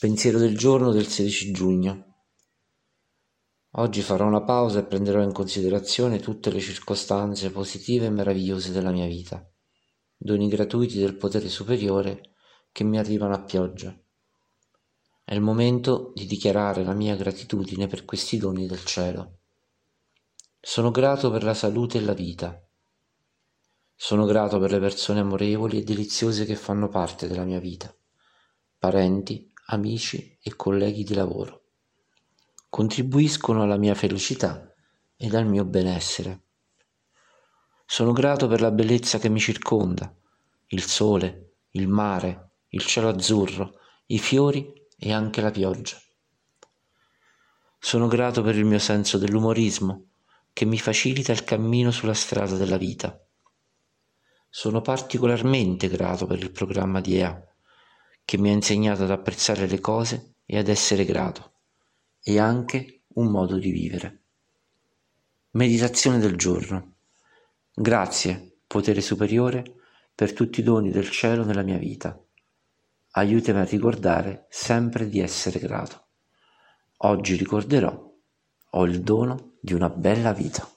Pensiero del giorno del 16 giugno. Oggi farò una pausa e prenderò in considerazione tutte le circostanze positive e meravigliose della mia vita, doni gratuiti del potere superiore che mi arrivano a pioggia. È il momento di dichiarare la mia gratitudine per questi doni del cielo. Sono grato per la salute e la vita. Sono grato per le persone amorevoli e deliziose che fanno parte della mia vita, parenti, amici e colleghi di lavoro. Contribuiscono alla mia felicità ed al mio benessere. Sono grato per la bellezza che mi circonda, il sole, il mare, il cielo azzurro, i fiori e anche la pioggia. Sono grato per il mio senso dell'umorismo che mi facilita il cammino sulla strada della vita. Sono particolarmente grato per il programma di EA che mi ha insegnato ad apprezzare le cose e ad essere grato, e anche un modo di vivere. Meditazione del giorno. Grazie, potere superiore, per tutti i doni del cielo nella mia vita. Aiutami a ricordare sempre di essere grato. Oggi ricorderò, ho il dono di una bella vita.